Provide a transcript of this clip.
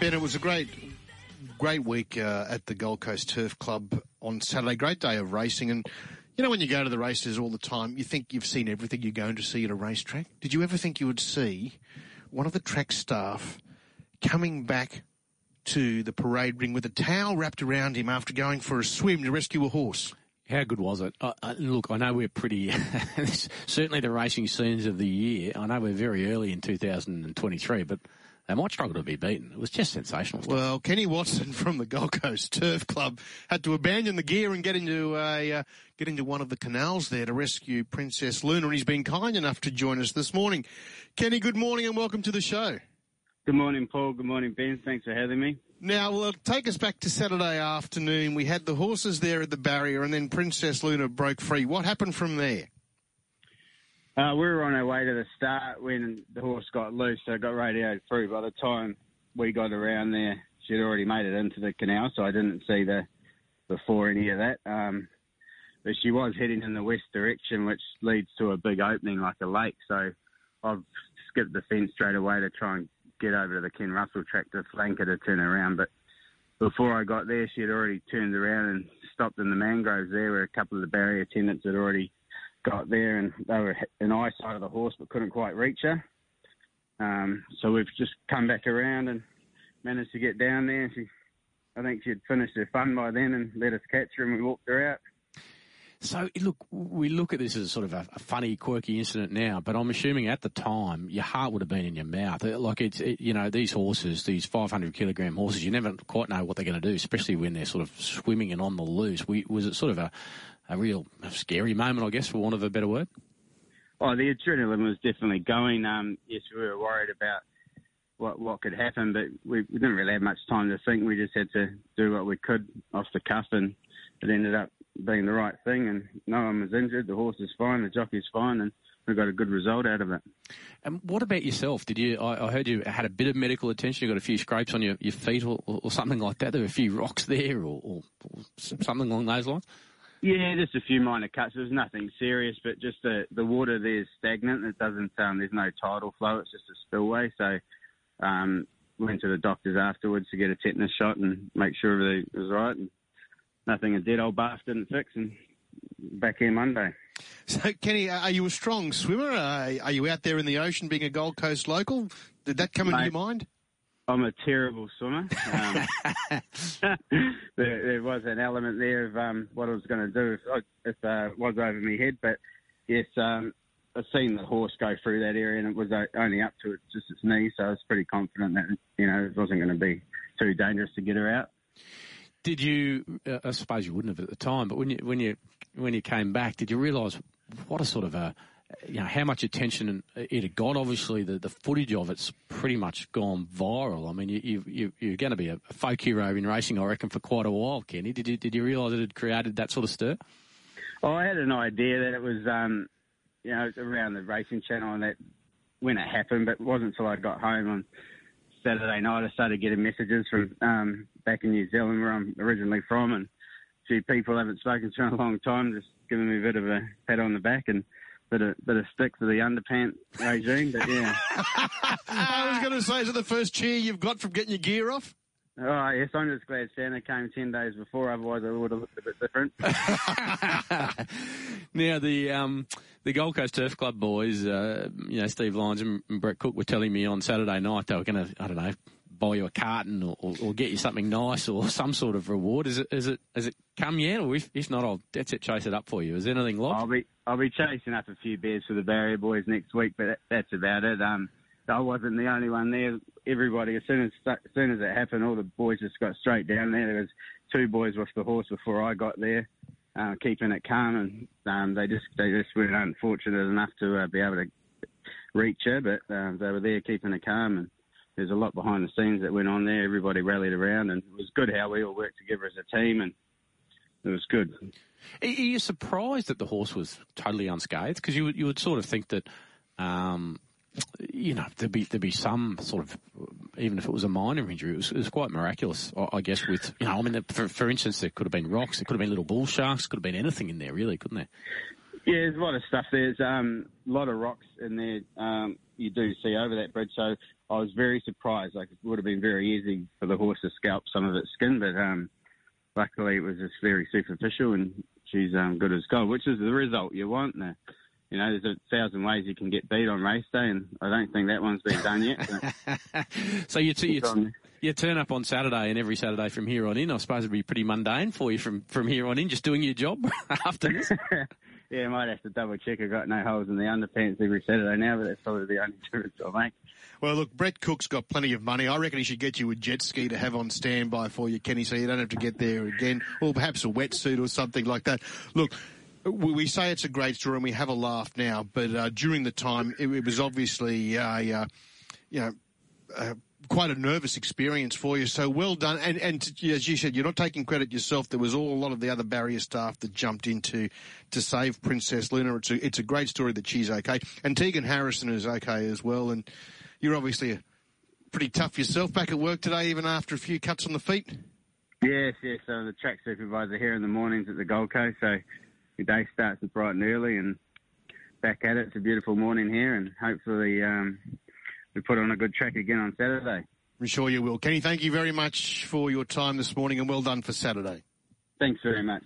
Ben, it was a great, great week uh, at the Gold Coast Turf Club on Saturday. Great day of racing. And, you know, when you go to the races all the time, you think you've seen everything you're going to see at a racetrack. Did you ever think you would see one of the track staff coming back to the parade ring with a towel wrapped around him after going for a swim to rescue a horse? How good was it? Uh, uh, look, I know we're pretty, certainly the racing scenes of the year. I know we're very early in 2023, but they might struggle to be beaten. It was just sensational. Stuff. Well, Kenny Watson from the Gold Coast Turf Club had to abandon the gear and get into a uh, get into one of the canals there to rescue Princess Luna, and he's been kind enough to join us this morning. Kenny, good morning and welcome to the show. Good morning, Paul. Good morning, Ben. Thanks for having me. Now, well, take us back to Saturday afternoon. We had the horses there at the barrier, and then Princess Luna broke free. What happened from there? Uh, we were on our way to the start when the horse got loose, so it got radioed through. By the time we got around there, she'd already made it into the canal, so I didn't see the before any of that. Um, but she was heading in the west direction, which leads to a big opening like a lake. So I've skipped the fence straight away to try and get over to the Ken Russell track to flank her to turn around. But before I got there, she had already turned around and stopped in the mangroves there, where a couple of the barrier attendants had already got there and they were in eyesight of the horse but couldn't quite reach her. Um, so we've just come back around and managed to get down there. She, I think she'd finished her fun by then and let us catch her and we walked her out. So, look, we look at this as sort of a, a, funny, quirky incident now, but I'm assuming at the time your heart would have been in your mouth. Like it's, it, you know, these horses, these 500 kilogram horses, you never quite know what they're going to do, especially when they're sort of swimming and on the loose. We, was it sort of a, a real scary moment, I guess, for want of a better word? Oh, the adrenaline was definitely going. Um, yes, we were worried about what what could happen, but we, we didn't really have much time to think. We just had to do what we could off the cuff, and it ended up being the right thing. And no one was injured. The horse is fine. The jockey's fine, and we got a good result out of it. And what about yourself? Did you? I, I, heard you had a bit of medical attention. You got a few scrapes on your, your feet or, or, something like that. There were a few rocks there, or, or, or something along those lines. Yeah, just a few minor cuts. There's nothing serious, but just the the water there's stagnant. It doesn't. Um, there's no tidal flow. It's just a spillway. So, um, went to the doctors afterwards to get a tetanus shot and make sure everything was right. And nothing a Dettol bath didn't fix. And back here Monday. So, Kenny, are you a strong swimmer? Are you out there in the ocean being a Gold Coast local? Did that come Mate, into your mind? I'm a terrible swimmer. Um, there, there, was an element there of um, what I was going to do if, if uh, it was over my head, but yes, um, I've seen the horse go through that area and it was only up to just its knee, so I was pretty confident that you know it wasn't going to be too dangerous to get her out. Did you? Uh, I suppose you wouldn't have at the time, but when you when you when you came back, did you realise what a sort of a you know, how much attention it had got. Obviously, the, the footage of it's pretty much gone viral. I mean, you, you, you're going to be a folk hero in racing, I reckon, for quite a while, Kenny. Did you, did you realise it had created that sort of stir? Oh, I had an idea that it was, um, you know, around the racing channel and that when it happened, but it wasn't until I got home on Saturday night I started getting messages from um, back in New Zealand, where I'm originally from, and a few people I haven't spoken to in a long time, just giving me a bit of a pat on the back and bit of bit of stick for the underpant regime, but yeah. I was going to say, is it the first cheer you've got from getting your gear off? Oh yes, I'm just glad Santa came ten days before. Otherwise, it would have looked a bit different. now the um, the Gold Coast Turf Club boys, uh, you know, Steve Lines and Brett Cook were telling me on Saturday night they were going to, I don't know, buy you a carton or, or, or, get you something nice or some sort of reward. Is it is it has it come yet? Or if, if not, I'll that's it chase it up for you. Is anything like? I'll be I'll be chasing up a few beers for the Barrier boys next week, but that, that's about it. Um, I wasn't the only one there. Everybody, as soon as as soon as it happened, all the boys just got straight down there. There was two boys with the horse before I got there, uh, keeping it calm, and um, they just they just were unfortunate enough to uh, be able to reach her, but um, they were there keeping it calm and there's a lot behind the scenes that went on there. Everybody rallied around, and it was good how we all worked together as a team, and it was good. Are you surprised that the horse was totally unscathed? Because you you would sort of think that, um, you know, there'd be there'd be some sort of, even if it was a minor injury, it was, it was quite miraculous. I, guess with you know, I mean, for, for instance, there could have been rocks, there could have been little bull sharks, could have been anything in there, really, couldn't there? Yeah, there's a lot of stuff. There's um, a lot of rocks in there. Um, you do see over that bridge. So I was very surprised. Like it would have been very easy for the horse to scalp some of its skin, but um, luckily it was just very superficial, and she's um, good as gold, which is the result you want. Now, you know, there's a thousand ways you can get beat on race day, and I don't think that one's been done yet. So. you, t- you, t- you turn up on Saturday and every Saturday from here on in. I suppose it'd be pretty mundane for you from, from here on in, just doing your job after this. yeah, I might have to double check. I've got no holes in the underpants every Saturday now, but that's probably the only difference I'll make. Well, look, Brett Cook's got plenty of money. I reckon he should get you a jet ski to have on standby for you, Kenny, so you don't have to get there again, or perhaps a wetsuit or something like that. Look, we say it's a great story and we have a laugh now, but uh, during the time, it, it was obviously a, uh, you know, uh, quite a nervous experience for you. So well done. And, and as you said, you're not taking credit yourself. There was all a lot of the other barrier staff that jumped in to, to save Princess Luna. It's a, it's a great story that she's okay. And Tegan Harrison is okay as well. And you're obviously pretty tough yourself back at work today, even after a few cuts on the feet. Yes, yes. So the track supervisor here in the mornings at the Gold Coast. So your day starts bright and early and back at it. It's a beautiful morning here and hopefully um, we put on a good track again on Saturday. I'm sure you will. Kenny, thank you very much for your time this morning and well done for Saturday. Thanks very much.